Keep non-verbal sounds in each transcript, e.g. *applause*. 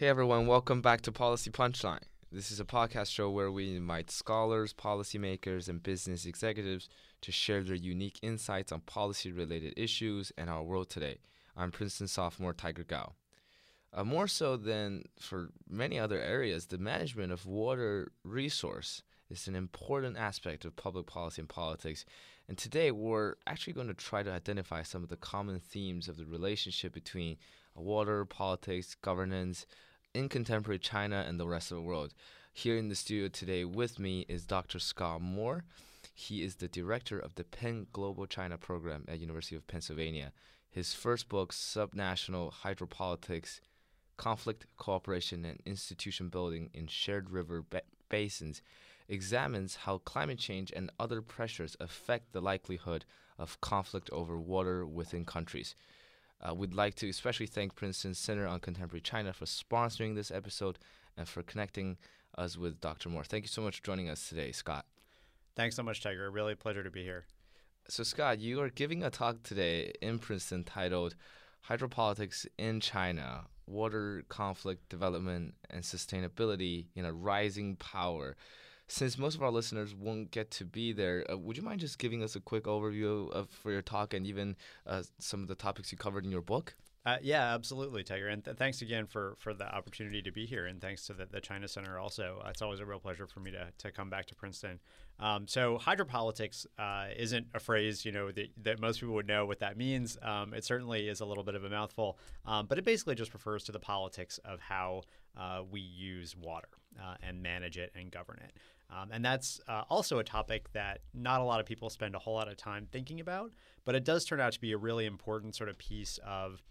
Hey everyone, welcome back to Policy Punchline. This is a podcast show where we invite scholars, policymakers, and business executives to share their unique insights on policy related issues and our world today. I'm Princeton sophomore Tiger Gao. Uh, more so than for many other areas, the management of water resource is an important aspect of public policy and politics. And today we're actually going to try to identify some of the common themes of the relationship between water, politics, governance in contemporary China and the rest of the world. Here in the studio today with me is Dr. Scott Moore. He is the director of the Penn Global China program at University of Pennsylvania. His first book, Subnational Hydropolitics, Conflict, Cooperation, and Institution Building in Shared River ba- Basins, examines how climate change and other pressures affect the likelihood of conflict over water within countries. Uh, we'd like to especially thank Princeton Center on Contemporary China for sponsoring this episode and for connecting us with Dr. Moore. Thank you so much for joining us today, Scott. Thanks so much, Tiger. Really a pleasure to be here. So, Scott, you are giving a talk today in Princeton titled Hydropolitics in China Water Conflict Development and Sustainability in a Rising Power. Since most of our listeners won't get to be there, uh, would you mind just giving us a quick overview of for your talk and even uh, some of the topics you covered in your book? Uh, yeah, absolutely, Tiger. And th- thanks again for, for the opportunity to be here. And thanks to the, the China Center also. Uh, it's always a real pleasure for me to, to come back to Princeton. Um, so hydropolitics uh, isn't a phrase, you know, that, that most people would know what that means. Um, it certainly is a little bit of a mouthful, um, but it basically just refers to the politics of how uh, we use water uh, and manage it and govern it. Um, and that's uh, also a topic that not a lot of people spend a whole lot of time thinking about, but it does turn out to be a really important sort of piece of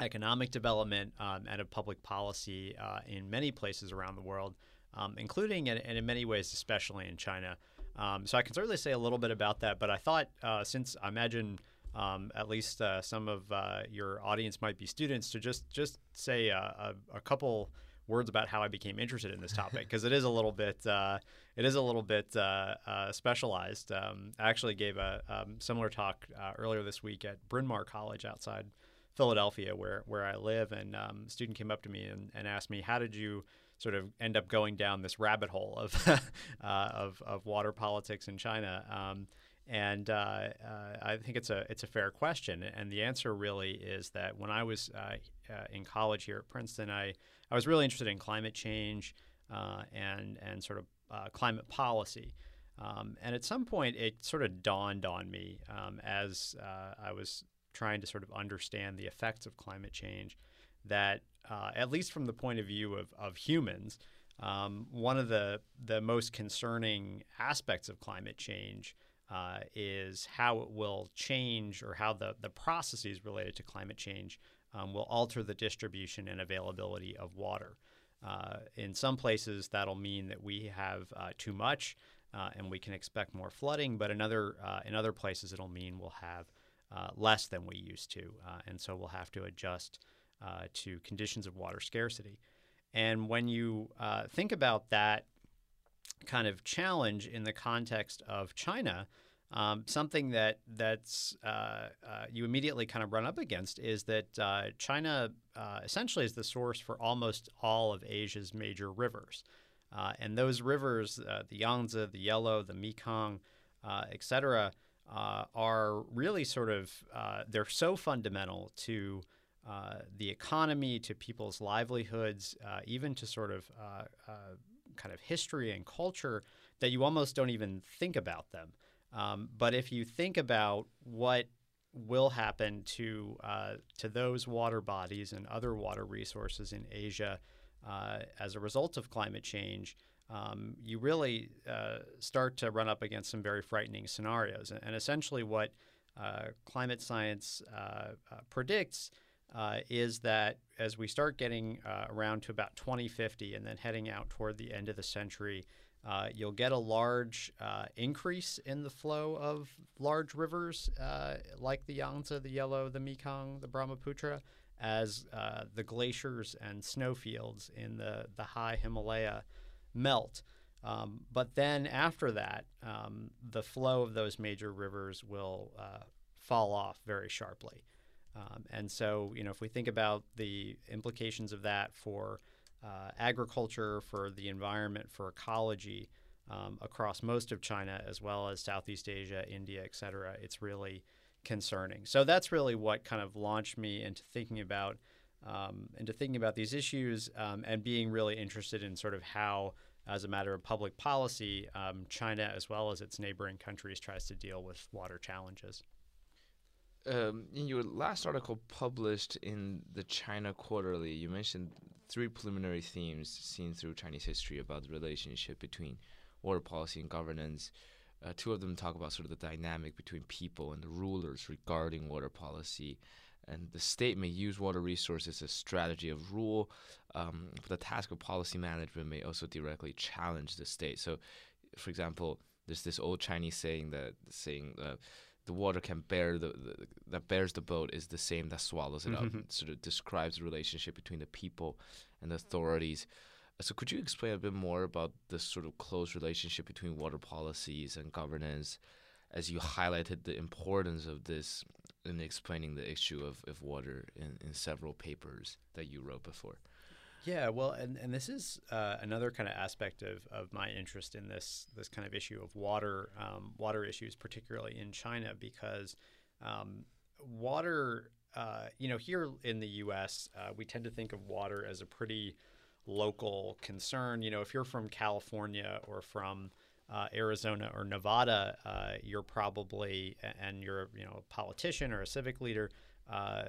economic development um, and of public policy uh, in many places around the world, um, including and, and, in many ways, especially in China. Um, so I can certainly say a little bit about that, but I thought uh, since I imagine um, at least uh, some of uh, your audience might be students, to just just say a, a couple words about how I became interested in this topic because it is a little bit uh, it is a little bit uh, uh, specialized. Um, I actually gave a um, similar talk uh, earlier this week at Bryn Mawr College outside Philadelphia, where where I live, and um, a student came up to me and, and asked me, "How did you?" Sort of end up going down this rabbit hole of *laughs* uh, of, of, water politics in China, um, and uh, uh, I think it's a it's a fair question. And the answer really is that when I was uh, uh in college here at Princeton, I I was really interested in climate change uh, and and sort of uh, climate policy. Um, and at some point, it sort of dawned on me um, as I was trying to sort of understand the effects of climate change that, at least from the point of view of, of humans, um, one of the the most concerning aspects of climate change uh, is how it will change or how the, the processes related to climate change um, will alter the distribution and availability of water. Uh, in some places, that'll mean that we have uh, too much uh, and we can expect more flooding, but in other, uh, in other places, it'll mean we'll have uh, less than we used to. and so we'll have to adjust to conditions of water scarcity. And when you think about that kind of challenge in the context of China, um, something that that's uh, uh, you immediately kind of run up against is that uh, China uh, essentially is the source for almost all of Asia's major rivers, uh, and those rivers, uh, the Yangtze, the Yellow, the Mekong, et cetera, are really sort of they're so fundamental to the economy, to people's livelihoods, even to sort of kind of history and culture that you almost don't even think about them. Um, but if you think about what will happen to uh, to those water bodies and other water resources in Asia uh, as a result of climate change, um, you really uh, start to run up against some very frightening scenarios. And, essentially, what uh, climate science uh, uh, predicts uh, is that as we start getting uh, around to about 2050 and then heading out toward the end of the century, uh, you'll get a large uh, increase in the flow of large rivers uh, like the Yangtze, the Yellow, the Mekong, the Brahmaputra, as uh, the glaciers and snowfields in the, the high Himalaya melt. Um, but then after that, um, the flow of those major rivers will fall off very sharply. Um, and so, you know, if we think about the implications of that for uh, agriculture, for the environment, for ecology um, across most of China, as well as Southeast Asia, India, et cetera, it's really concerning. So that's really what kind of launched me into thinking about um, into thinking about these issues um, and being really interested in sort of how, as a matter of public policy, um, China, as well as its neighboring countries, tries to deal with water challenges. Um, in your last article published in the China Quarterly, you mentioned three preliminary themes seen through Chinese history about the relationship between water policy and governance. Uh, two of them talk about sort of the dynamic between people and the rulers regarding water policy. And the state may use water resources as a strategy of rule, um, but the task of policy management may also directly challenge the state. So, for example, there's this old Chinese saying that saying uh, the water can bear the, the, that bears the boat is the same that swallows it mm-hmm. up. Sort of describes the relationship between the people and the authorities. So, could you explain a bit more about this sort of close relationship between water policies and governance, as you highlighted the importance of this in explaining the issue of, of water in, in several papers that you wrote before? Yeah, well, and, and this is uh, another kind of aspect of, of my interest in this this kind of issue of water um, water issues, particularly in China, because um, water, uh, you know, here in the U.S., uh, we tend to think of water as a pretty local concern. You know, if you're from California or from uh, Arizona or Nevada, uh, you're probably and you're you know a politician or a civic leader. Uh,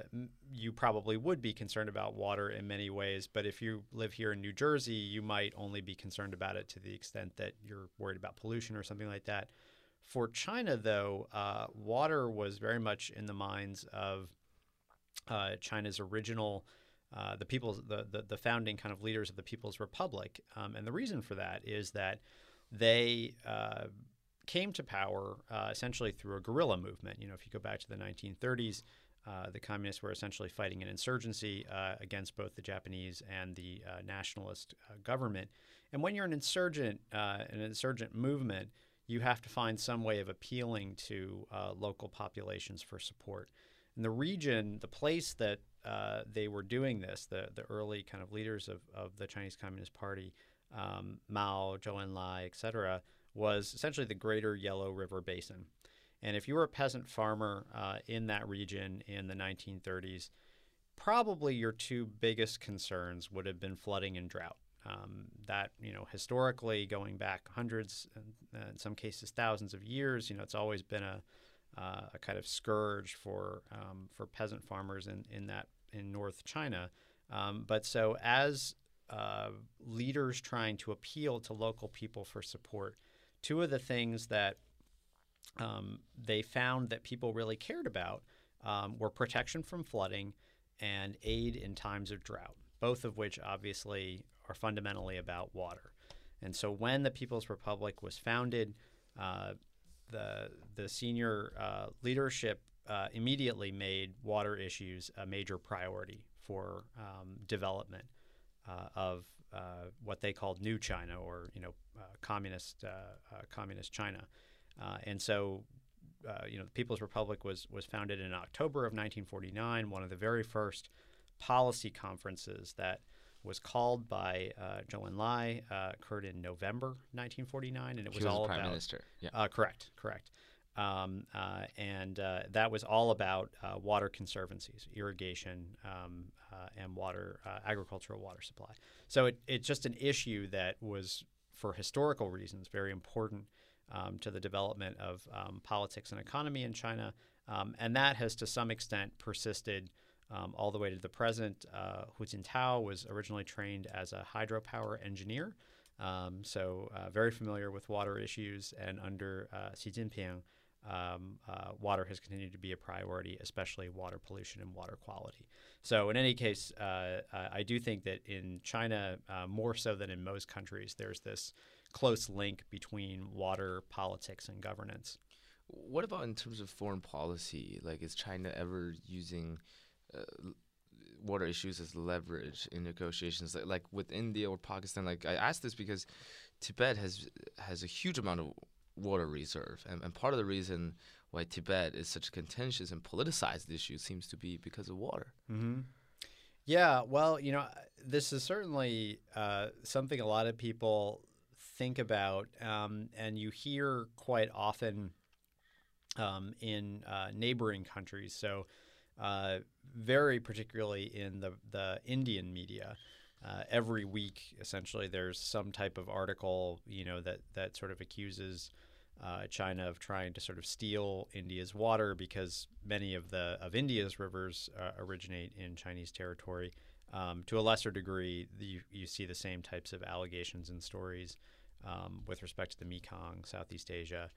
you probably would be concerned about water in many ways, but if you live here in New Jersey, you might only be concerned about it to the extent that you're worried about pollution or something like that. For China, though, uh, water was very much in the minds of uh, China's original uh, the people's the, the, the founding kind of leaders of the People's Republic, um, and the reason for that is that they uh, came to power essentially through a guerrilla movement. You know, if you go back to the 1930s, uh, the communists were essentially fighting an insurgency uh, against both the Japanese and the nationalist government. And when you're an insurgent, an insurgent movement, you have to find some way of appealing to local populations for support. And the region, the place that uh, they were doing this, the, the early kind of leaders of, of the Chinese Communist Party, um, Mao, Zhou Enlai, et cetera, was essentially the greater Yellow River Basin. And if you were a peasant farmer uh, in that region in the 1930s, probably your two biggest concerns would have been flooding and drought. Um, that you know historically going back hundreds and uh, in some cases thousands of years you know it's always been a uh, a kind of scourge for um, for peasant farmers in, in that in North China. Um, but so as uh, leaders trying to appeal to local people for support, two of the things that um, they found that people really cared about um, were protection from flooding and aid in times of drought, both of which obviously are fundamentally about water. And so when the People's Republic was founded, uh, the the senior uh, leadership uh, immediately made water issues a major priority for um, development uh, of uh, what they called New China or you know uh, communist communist China, and so. you know, the People's Republic was was founded in October of 1949. One of the very first policy conferences that was called by uh, Zhou Enlai, uh, occurred in November 1949, and it was, was all prime about minister. Yeah, uh, correct, correct. Um, uh, and uh, that was all about uh, water conservancies, irrigation, um, uh, and water, uh, agricultural water supply. So it, it's just an issue that was, for historical reasons, very important um, to the development of um, politics and economy in China. Um, and that has, to some extent, persisted um, all the way to the present. Uh, Hu Jintao was originally trained as a hydropower engineer, um, so uh, very familiar with water issues. And under uh, Xi Jinping, um, uh, water has continued to be a priority, especially water pollution and water quality. So, in any case, uh, I do think that in China, uh, more so than in most countries, there's this close link between water, politics, and governance. What about in terms of foreign policy? Like, is China ever using uh, water issues as leverage in negotiations, like, like with India or Pakistan. Like I ask this because Tibet has has a huge amount of water reserve, and, and part of the reason why Tibet is such a contentious and politicized issue seems to be because of water. Mm-hmm. Yeah, well, you know, this is certainly uh, something a lot of people think about, um, and you hear quite often um, in uh, neighboring countries. So, uh, very particularly in the the Indian media. Uh, every week, essentially, there's some type of article, you know, that that sort of accuses uh, China of trying to sort of steal India's water because many of the of India's rivers uh, originate in Chinese territory. Um, to a lesser degree, you, you see the same types of allegations and stories um, with respect to the Mekong, Southeast Asia.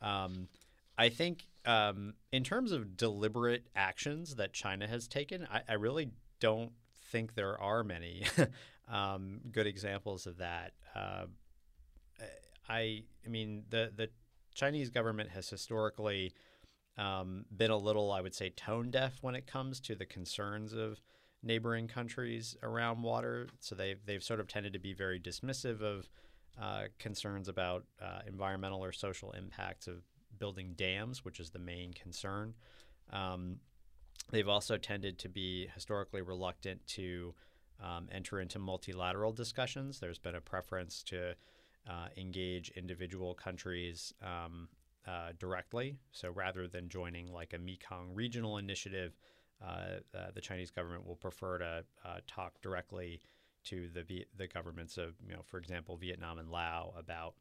Um, I think um, in terms of deliberate actions that China has taken, I, I really don't think there are many *laughs* um, good examples of that. Uh, I, I mean, the the Chinese government has historically um, been a little, I would say, tone deaf when it comes to the concerns of neighboring countries around water. So they've they've sort of tended to be very dismissive of uh, concerns about uh, environmental or social impacts of building dams, which is the main concern. Um, they've also tended to be historically reluctant to um, enter into multilateral discussions. There's been a preference to uh, engage individual countries um, uh, directly. So rather than joining like a Mekong regional initiative, uh, uh the Chinese government will prefer to uh, talk directly to the the governments of, you know, for example, Vietnam and Laos about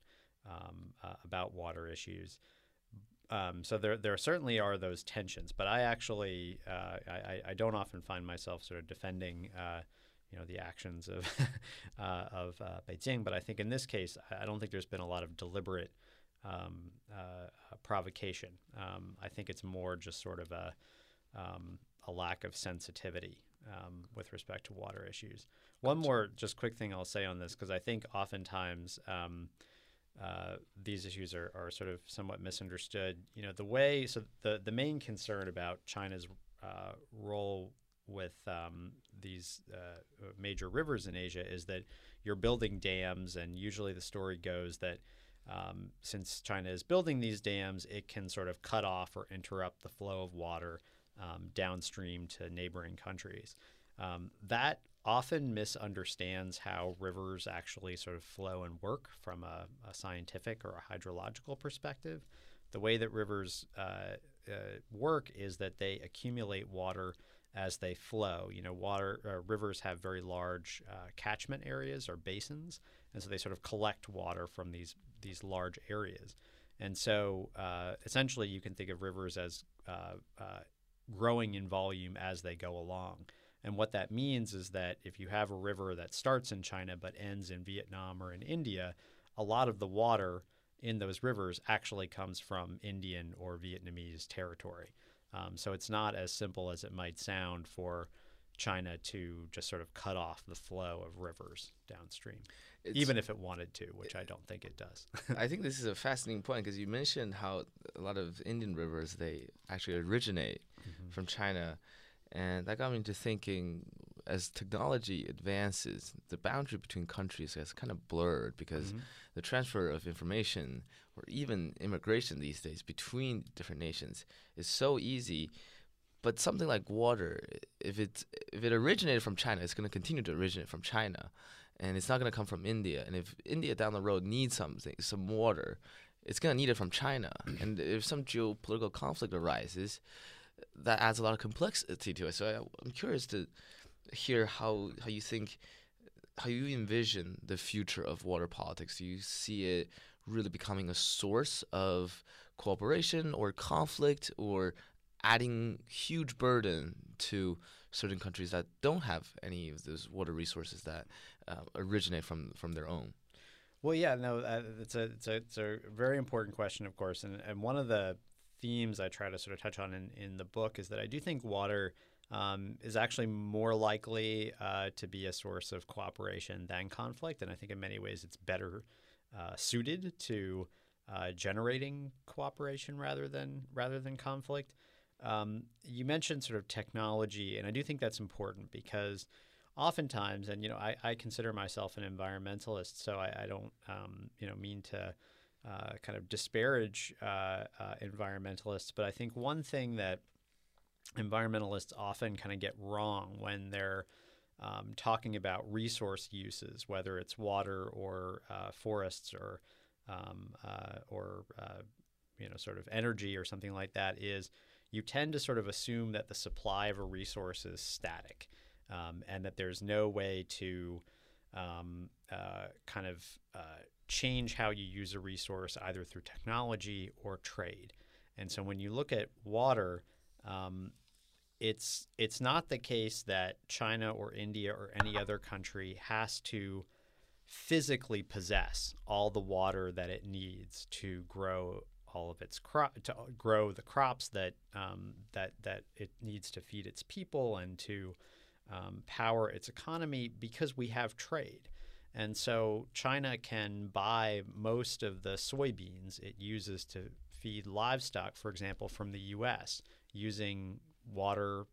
um, uh, about water issues. Um, so there, there certainly are those tensions, but I actually, I, I, don't often find myself sort of defending you know the actions of *laughs* uh, of uh, Beijing. But I think in this case, I don't think there's been a lot of deliberate um, uh, provocation. Um, I think it's more just sort of a um, a lack of sensitivity um, with respect to water issues. One more just quick thing I'll say on this because I think oftentimes. Um, uh, these issues are, are sort of somewhat misunderstood. You know, the way so the the main concern about China's uh, role with um, these uh, major rivers in Asia is that you're building dams, and usually the story goes that um, since China is building these dams, it can sort of cut off or interrupt the flow of water um, downstream to neighboring countries. Um, that often misunderstands how rivers actually sort of flow and work from a, a scientific or a hydrological perspective. The way that rivers uh, uh, work is that they accumulate water as they flow. You know, water uh, rivers have very large uh, catchment areas or basins, and so they sort of collect water from these these large areas. And so, uh, essentially, you can think of rivers as uh, growing in volume as they go along. And what that means is that if you have a river that starts in China but ends in Vietnam or in India, a lot of the water in those rivers actually comes from Indian or Vietnamese territory. Um, so it's not as simple as it might sound for China to just sort of cut off the flow of rivers downstream, it's, even if it wanted to, which I don't think it does. *laughs* I think this is a fascinating point because you mentioned how a lot of Indian rivers they actually originate mm-hmm. from China, and that got me into thinking as technology advances, the boundary between countries has kind of blurred because mm-hmm. the transfer of information or even immigration these days between different nations is so easy. But something like water, if it if it originated from China, it's going to continue to originate from China, and it's not going to come from India. And if India down the road needs something, some water, it's going to need it from China. and if some geopolitical conflict arises, that adds a lot of complexity to it. So I, I'm curious to hear how how you think how you envision the future of water politics. Do you see it really becoming a source of cooperation or conflict or adding huge burden to certain countries that don't have any of those water resources that uh, originate from from their own? Well, yeah, no, uh, it's a it's a it's a very important question, of course, and and one of the themes I try to sort of touch on in in the book is that I do think water um, is actually more likely uh, to be a source of cooperation than conflict. And I think in many ways it's better uh, suited to uh, generating cooperation rather than rather than conflict. Um, you mentioned sort of technology, and I do think that's important because oftentimes, and you know, I, I consider myself an environmentalist, so I, I don't um, you know mean to uh, kind of disparage uh, uh, environmentalists, but I think one thing that environmentalists often kind of get wrong when they're um, talking about resource uses, whether it's water or uh, forests or um, uh, or you know sort of energy or something like that, is you tend to sort of assume that the supply of a resource is static um, and that there's no way to um, uh, kind of uh, change how you use a resource either through technology or trade. And so when you look at water, um, it's it's not the case that China or India or any other country has to physically possess all the water that it needs to grow all of its crop to grow the crops that um, that that it needs to feed its people and to um, power its economy because we have trade. And so China can buy most of the soybeans it uses to feed livestock, for example, from the U.S. using water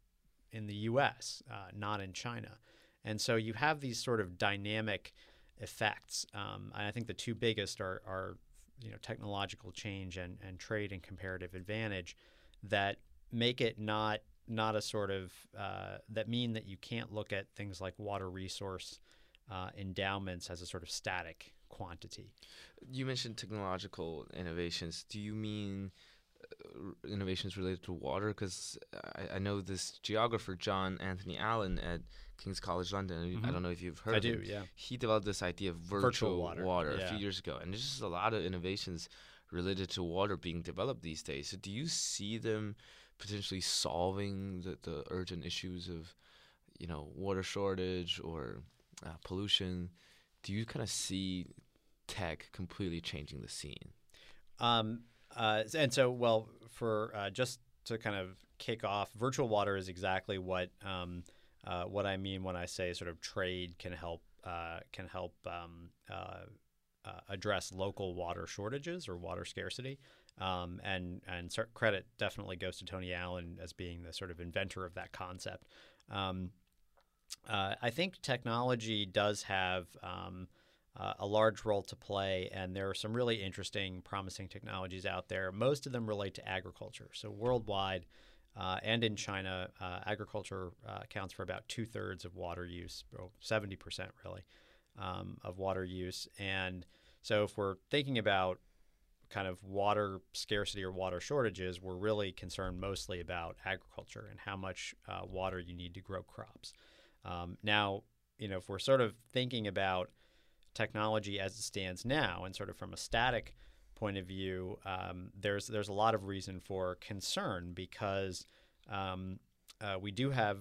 in the US, uh, not in China. And so you have these sort of dynamic effects. Um, and I think the two biggest are, are you know, technological change and, and trade and comparative advantage that make it not not a sort of uh, that mean that you can't look at things like water resource uh, endowments as a sort of static quantity. You mentioned technological innovations. Do you mean innovations related to water because I, I, know this geographer John Anthony Allan at King's College London. Mm-hmm. I don't know if you've heard. I do. Him. Yeah. He developed this idea of virtual, virtual water, water yeah. a few years ago, and there's just a lot of innovations related to water being developed these days. So do you see them potentially solving the, the urgent issues of, you know, water shortage or uh, pollution? Do you kind of see tech completely changing the scene? Um, uh, and so, well, for uh, just to kind of kick off, virtual water is exactly what um, uh, what I mean when I say sort of trade can help uh, can help um, uh, uh, address local water shortages or water scarcity. Um, and and credit definitely goes to Tony Allan as being the sort of inventor of that concept. Um, I think technology does have um, uh, a large role to play, and there are some really interesting, promising technologies out there. Most of them relate to agriculture. So, worldwide uh, and in China, uh, agriculture uh, accounts for about two thirds of water use, or 70% really, um, of water use. And so, if we're thinking about kind of water scarcity or water shortages, we're really concerned mostly about agriculture and how much uh, water you need to grow crops. Um, now, you know, if we're sort of thinking about technology as it stands now, and sort of from a static point of view, um, there's there's a lot of reason for concern because um, uh, we do have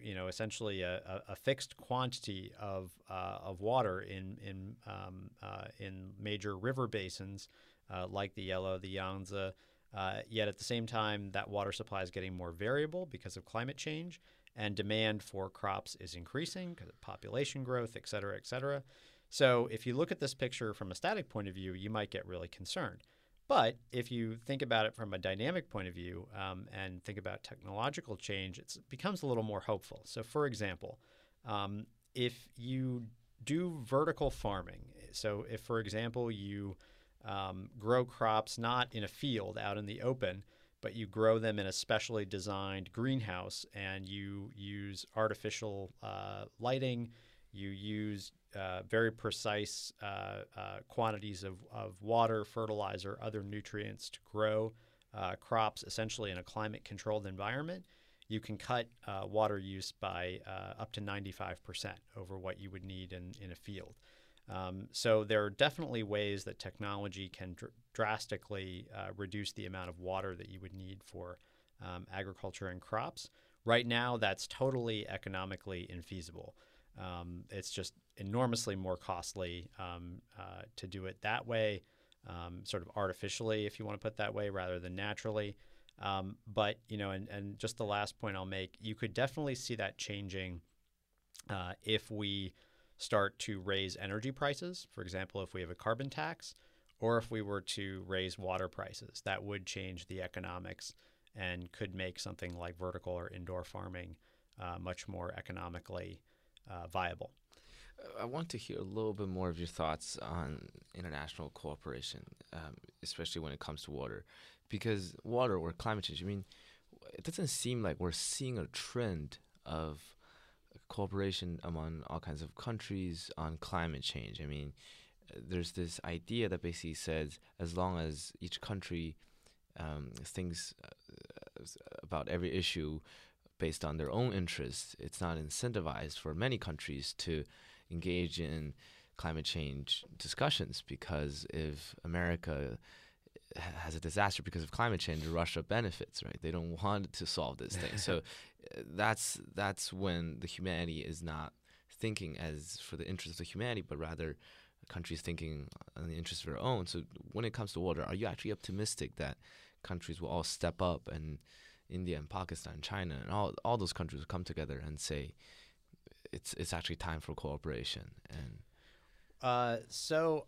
you know essentially a, a, a fixed quantity of uh, of water in in um, uh, in major river basins uh, like the Yellow, the Yangtze. Uh, yet at the same time, that water supply is getting more variable because of climate change, and demand for crops is increasing because of population growth, et cetera, et cetera. So if you look at this picture from a static point of view, you might get really concerned. But if you think about it from a dynamic point of view um, and think about technological change, it becomes a little more hopeful. So, for example, um, if you do vertical farming, so if, for example, you um, grow crops not in a field out in the open, but you grow them in a specially designed greenhouse and you use artificial uh, lighting, you use uh, very precise uh, uh, quantities of, of water, fertilizer, other nutrients to grow uh, crops essentially in a climate controlled environment, you can cut uh, water use by up to 95% over what you would need in, in a field. Um, so there are definitely ways that technology can dr- drastically reduce the amount of water that you would need for um, agriculture and crops. Right now, that's totally economically infeasible. Um, it's just enormously more costly um, uh, to do it that way, um, sort of artificially, if you want to put that way, rather than naturally. Um, but you know, and, and just the last point I'll make, you could definitely see that changing uh, if we start to raise energy prices. For example, if we have a carbon tax, or if we were to raise water prices, that would change the economics and could make something like vertical or indoor farming uh, much more economically uh, viable. I want to hear a little bit more of your thoughts on international cooperation, um, especially when it comes to water, because water or climate change. I mean, it doesn't seem like we're seeing a trend of cooperation among all kinds of countries on climate change. I mean, there's this idea that basically says as long as each country um, thinks uh, about every issue based on their own interests, it's not incentivized for many countries to engage in climate change discussions because if America has a disaster because of climate change, Russia benefits, right? They don't want to solve this thing. so *laughs* uh, that's that's when the humanity is not thinking as for the interest of humanity, but rather countries thinking in the interest of their own. So when it comes to water, are you actually optimistic that countries will all step up and India and Pakistan, China, and all all those countries will come together and say it's it's actually time for cooperation and uh, so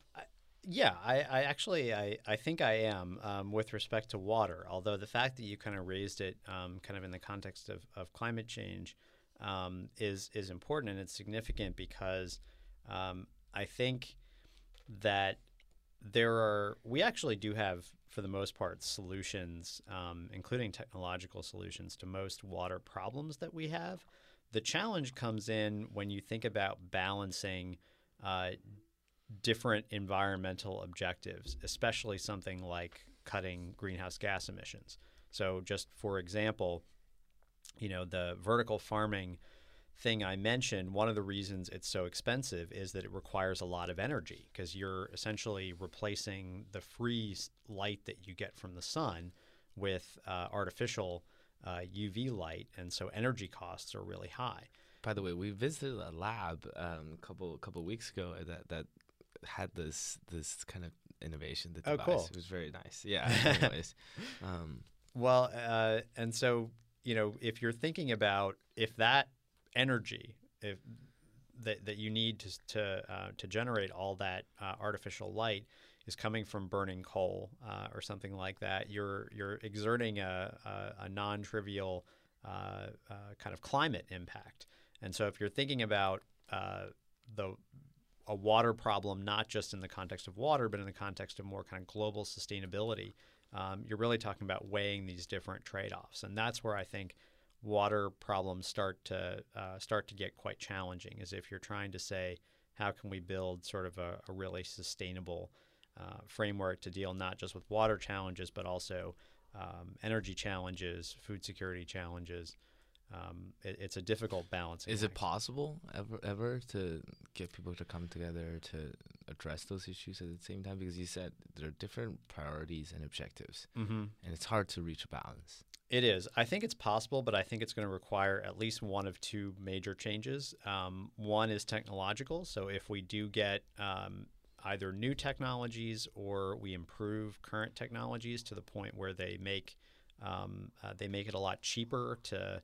yeah I, I actually I, I think I am um, with respect to water although the fact that you kind of raised it um, kind of in the context of, of climate change um, is is important and it's significant because um, I think that there are we actually do have for the most part solutions um, including technological solutions to most water problems that we have the challenge comes in when you think about balancing uh, different environmental objectives, especially something like cutting greenhouse gas emissions. So, just for example, you know, the vertical farming thing I mentioned, one of the reasons it's so expensive is that it requires a lot of energy because you're essentially replacing the free light that you get from the sun with uh, artificial uh, UV light, and so energy costs are really high. By the way, we visited a lab um, a couple couple weeks ago that that had this this kind of innovation. The device. Oh, cool! It was very nice. Yeah. *laughs* Anyways, um, well, uh, and so you know, if you're thinking about if that energy, if that, that you need to to, uh, to generate all that uh, artificial light is coming from burning coal uh, or something like that, you're you're exerting a, a, a non-trivial uh, uh, kind of climate impact. And so, if you're thinking about uh, the a water problem, not just in the context of water, but in the context of more kind of global sustainability, um, you're really talking about weighing these different trade-offs, and that's where I think water problems start to uh, start to get quite challenging. Is if you're trying to say, how can we build sort of a, a really sustainable uh, framework to deal not just with water challenges, but also um, energy challenges, food security challenges. Um, it, it's a difficult balance. Is it possible ever ever to get people to come together to address those issues at the same time? Because you said there are different priorities and objectives, mm-hmm. and it's hard to reach a balance. It is. I think it's possible, but I think it's going to require at least one of two major changes. Um, one is technological. So if we do get um, either new technologies or we improve current technologies to the point where they make um, uh, they make it a lot cheaper to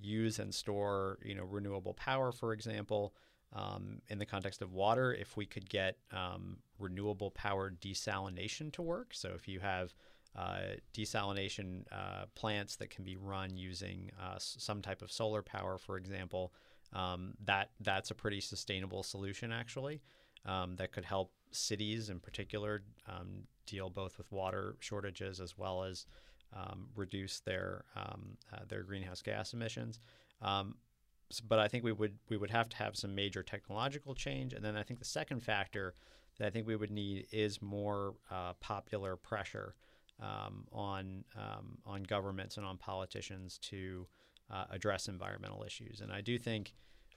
use and store you know renewable power, for example. Um, in the context of water, if we could get um, renewable power desalination to work, so if you have uh, desalination uh, plants that can be run using uh, some type of solar power, for example, um, that that's a pretty sustainable solution actually um, that could help cities in particular um, deal both with water shortages as well as um, reduce their um, uh, their greenhouse gas emissions. Um, but I think we would we would have to have some major technological change, and then I think the second factor that I think we would need is more uh, popular pressure um, on on governments and on politicians to uh, address environmental issues. And I do think,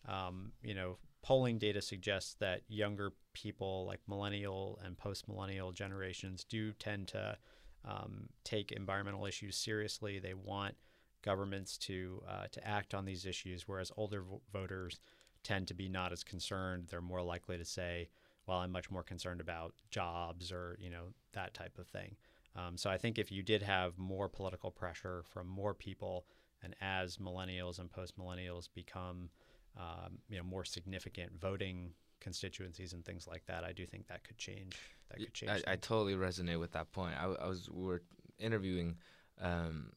um, you know, polling data suggests that younger people, like millennial and post millennial generations, do tend to um, take environmental issues seriously. They want governments to uh, to act on these issues, whereas older vo- voters tend to be not as concerned. They're more likely to say, "Well, I'm much more concerned about jobs or you know that type of thing." Um, so I think if you did have more political pressure from more people, and as millennials and post millennials become um, you know more significant voting constituencies and things like that. I do think that could change. That could change. I, I totally resonate with that point. I, I was we were interviewing um,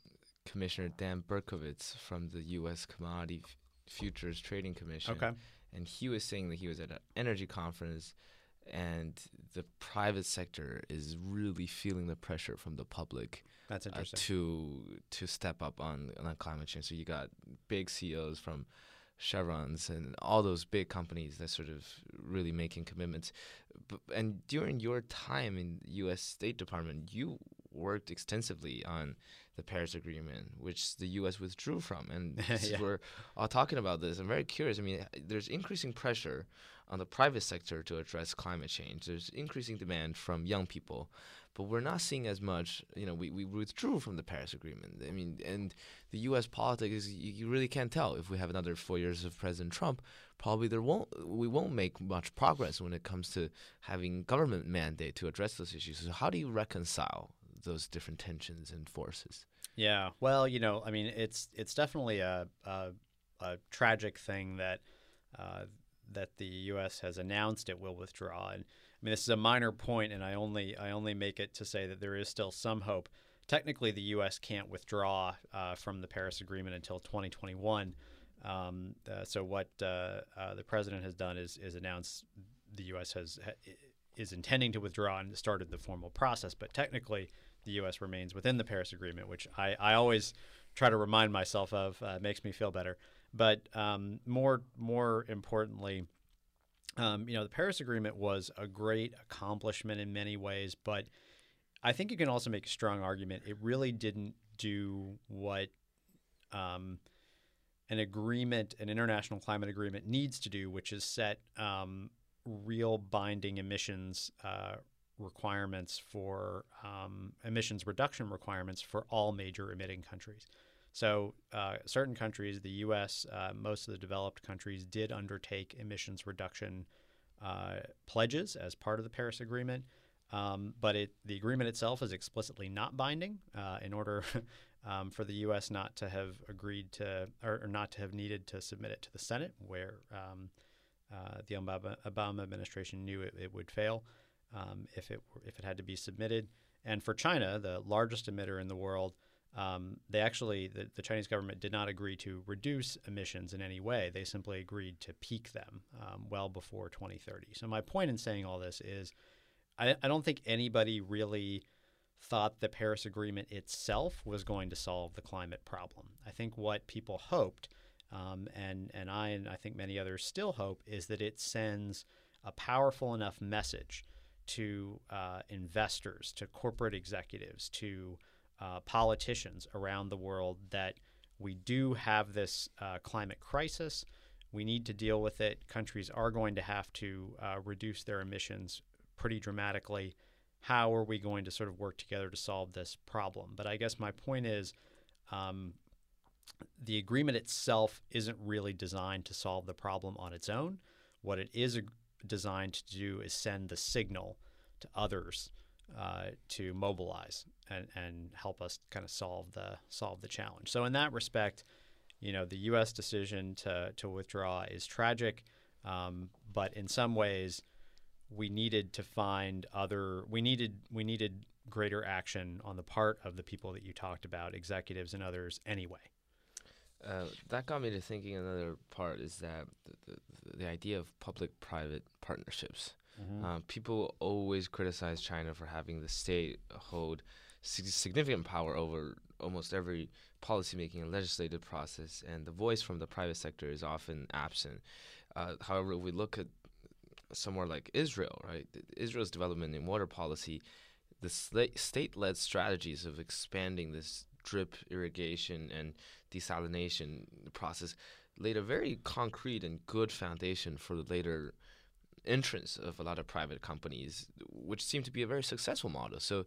Commissioner Dan Berkovitz from the U.S. Commodity F- Futures Trading Commission. Okay. and he was saying that he was at an energy conference, and the private sector is really feeling the pressure from the public That's uh, to to step up on on climate change. So you got big CEOs from Chevrons and all those big companies that sort of really making commitments. But, and during your time in U.S. State Department, you worked extensively on the Paris Agreement, which the U.S. withdrew from. And *laughs* Yeah. we're all talking about this, I'm very curious. I mean, there's increasing pressure on the private sector to address climate change. There's increasing demand from young people, but we're not seeing as much. You know, we, we withdrew from the Paris Agreement. I mean, and the U.S. politics, you, you really can't tell. If we have another four years of President Trump, probably there won't we won't make much progress when it comes to having government mandate to address those issues. So how do you reconcile those different tensions and forces? Yeah. Well, you know, I mean, it's it's definitely a a, a tragic thing that uh, that the U.S. has announced it will withdraw. And I mean, this is a minor point, and I only I only make it to say that there is still some hope. Technically, the U.S. can't withdraw uh, from the Paris Agreement until 2021. Um, uh, so what uh, uh, the president has done is is announce the U.S. has ha- is intending to withdraw and started the formal process. But technically, the U.S. remains within the Paris Agreement, which I, I always try to remind myself of. Uh, makes me feel better. But um, more more importantly, um, you know, the Paris Agreement was a great accomplishment in many ways, but I think you can also make a strong argument it really didn't do what um, an agreement, an international climate agreement, needs to do, which is set um, real binding emissions uh, requirements for um, emissions reduction requirements for all major emitting countries. So, uh, certain countries, the U.S., uh, most of the developed countries, did undertake emissions reduction uh, pledges as part of the Paris Agreement. Um, but it, the agreement itself is explicitly not binding. Uh, in order *laughs* um, for the U.S. not to have agreed to, or, or, not to have needed to submit it to the Senate, where um, uh, the Obama, administration knew it, it would fail um, if it if it had to be submitted. And for China, the largest emitter in the world, um, they actually the, the, Chinese government did not agree to reduce emissions in any way. They simply agreed to peak them um, well before 2030. So my point in saying all this is, I, I don't think anybody really thought the Paris Agreement itself was going to solve the climate problem. I think what people hoped, um, and and I and I think many others still hope, is that it sends a powerful enough message to uh, investors, to corporate executives, to uh, politicians around the world that we do have this uh, climate crisis. We need to deal with it. Countries are going to have to uh, reduce their emissions pretty dramatically. How are we going to sort of work together to solve this problem? But I guess my point is um, the agreement itself isn't really designed to solve the problem on its own. What it is designed to do is send the signal to others uh, to mobilize and, and help us kind of solve the solve the challenge. So in that respect, you know, the U.S. decision to to withdraw is tragic, um, but in some ways, we needed to find other. We needed we needed greater action on the part of the people that you talked about, executives and others, anyway. Uh, that got me to thinking another part is that the, the, the idea of public-private partnerships. Mm-hmm. Uh, people always criticize China for having the state hold significant power over almost every policymaking and legislative process, and the voice from the private sector is often absent. Uh, however, if we look at somewhere like Israel, right, Israel's development in water policy, the state-led strategies of expanding this drip irrigation and desalination process laid a very concrete and good foundation for the later entrance of a lot of private companies, which seemed to be a very successful model. So,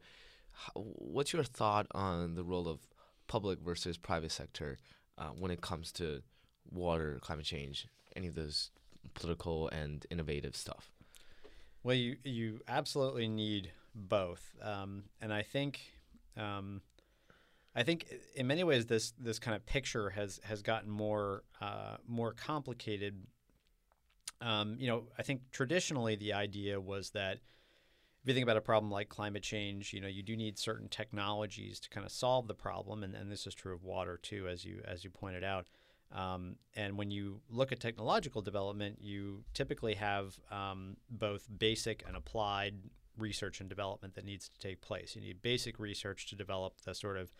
what's your thought on the role of public versus private sector uh, when it comes to water, climate change, any of those political and innovative stuff? Well, you you absolutely need both, um, and I think. Um, I think in many ways this this kind of picture has has gotten more uh, more complicated um, you know, I think traditionally the idea was that if you think about a problem like climate change, you know, you do need certain technologies to kind of solve the problem, and, and this is true of water too, as you as you pointed out. Um, and when you look at technological development, you typically have um, both basic and applied research and development that needs to take place. You need basic research to develop the sort of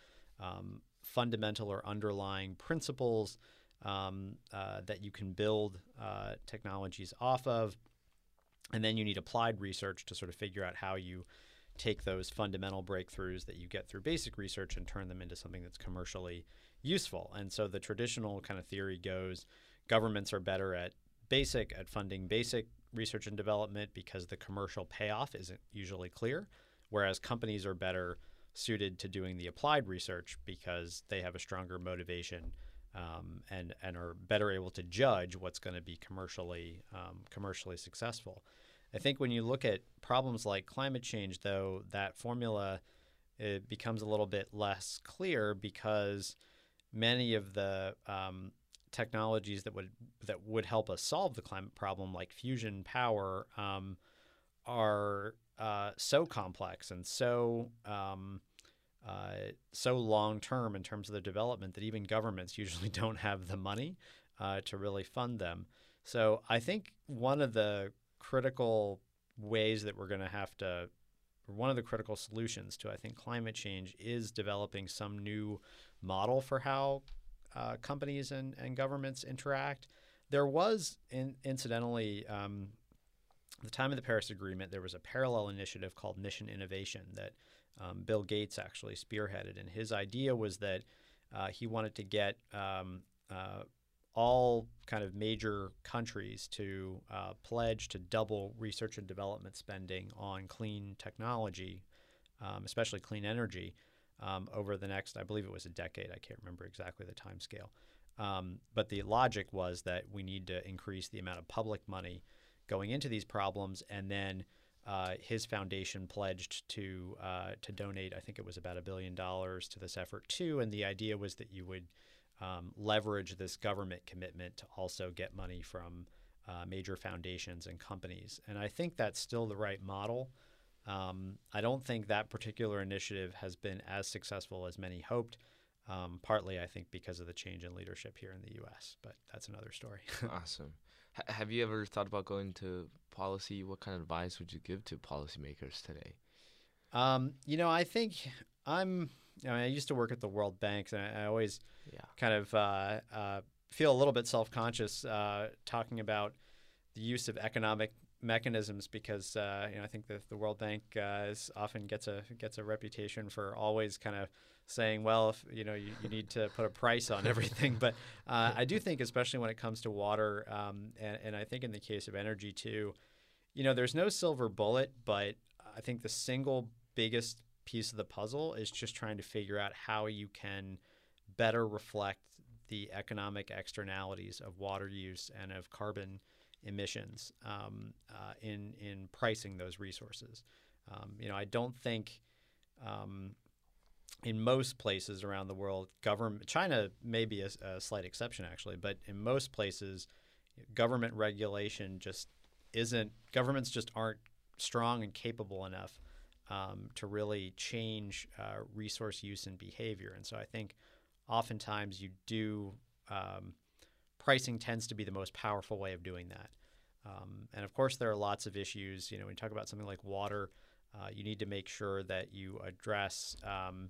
um, fundamental or underlying principles um, uh, that you can build uh, technologies off of. And then you need applied research to sort of figure out how you take those fundamental breakthroughs that you get through basic research and turn them into something that's commercially useful. And so the traditional kind of theory goes governments are better at basic, at funding basic research and development because the commercial payoff isn't usually clear, whereas companies are better suited to doing the applied research because they have a stronger motivation um, and and are better able to judge what's going to be commercially um, commercially successful. I think when you look at problems like climate change, though, that formula it becomes a little bit less clear because many of the um, technologies that would that would help us solve the climate problem, like fusion power, um, are uh, so complex and so um, uh, so long term in terms of the development that even governments *laughs* usually don't have the money uh, to really fund them. So I think one of the critical ways that we're going to have to, one of the critical solutions to I think climate change is developing some new model for how uh, companies and, and governments interact. There was, in, incidentally, um, at the time of the Paris Agreement, there was a parallel initiative called Mission Innovation that um, Bill Gates actually spearheaded. And his idea was that uh, he wanted to get um, uh, all kind of major countries to uh, pledge to double research and development spending on clean technology, um, especially clean energy, um, over the next, I believe it was a decade. I can't remember exactly the time scale. Um, but the logic was that we need to increase the amount of public money going into these problems, and then uh, his foundation pledged to uh, to donate. I think it was about a billion dollars to this effort too. And the idea was that you would um, leverage this government commitment to also get money from uh, major foundations and companies. And I think that's still the right model. Um, I don't think that particular initiative has been as successful as many hoped. Um, partly, I think, because of the change in leadership here in the U.S., but that's another story. *laughs* awesome. H- have you ever thought about going to policy? What kind of advice would you give to policymakers today? Um, you know, I think I'm. I, mean, I used to work at the World Bank, and I, I always yeah. kind of uh, uh, feel a little bit self-conscious uh, talking about the use of economic mechanisms because uh, you know I think the, the World Bank uh, is often gets a gets a reputation for always kind of saying, well, if you know you, you need to put a price on everything. but uh, I do think, especially when it comes to water, um, and, and I think in the case of energy too, you know, there's no silver bullet, but I think the single biggest piece of the puzzle is just trying to figure out how you can better reflect the economic externalities of water use and of carbon emissions um, uh, in in pricing those resources. Um, you know, I don't think um, in most places around the world, government China may be a, a, slight exception actually, but in most places, government regulation just isn't. Governments just aren't strong and capable enough um, to really change uh, resource use and behavior. And so I think oftentimes you do um, pricing tends to be the most powerful way of doing that. Um, and of course, there are lots of issues. You know, when you talk about something like water, uh, you need to make sure that you address um,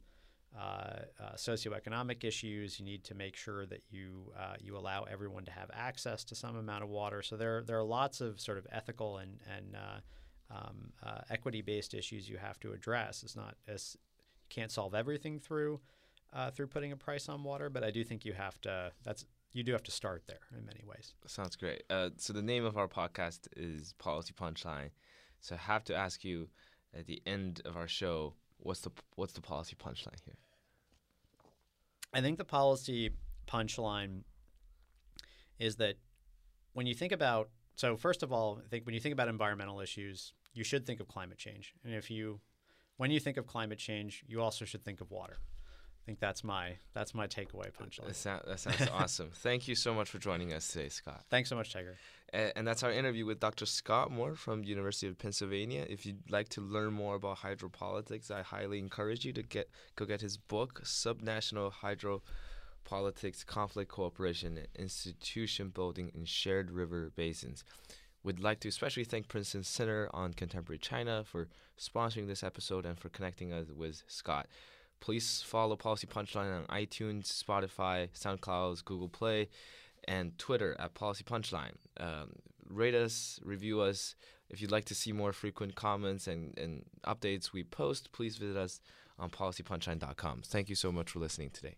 uh, uh, socioeconomic issues. You need to make sure that you uh, you allow everyone to have access to some amount of water. So there there are lots of sort of ethical and and uh, um, uh, equity based issues you have to address. It's not as you can't solve everything through through putting a price on water, but I do think you have to. That's you do have to start there in many ways. Sounds great. Uh, so the name of our podcast is Policy Punchline. So I have to ask you at the end of our show, what's the what's the policy punchline here? I think the policy punchline is that when you think about so first of all, I think when you think about environmental issues, you should think of climate change. And if you when you think of climate change, you also should think of water. I think that's my that's my takeaway punchline. That, sound, that sounds *laughs* awesome. Thank you so much for joining us today, Scott. Thanks so much, Tiger. And, and that's our interview with Dr. Scott Moore from University of Pennsylvania. If you'd like to learn more about hydropolitics, I highly encourage you to get go get his book, Subnational Hydropolitics: conflict cooperation, and institution building in shared river basins. We'd like to especially thank Princeton Center on Contemporary China for sponsoring this episode and for connecting us with Scott. Please follow Policy Punchline on iTunes, Spotify, SoundCloud, Google Play, and Twitter at Policy Punchline. Um, rate us, review us. If you'd like to see more frequent comments and, and updates we post, please visit us on policypunchline.com. Thank you so much for listening today.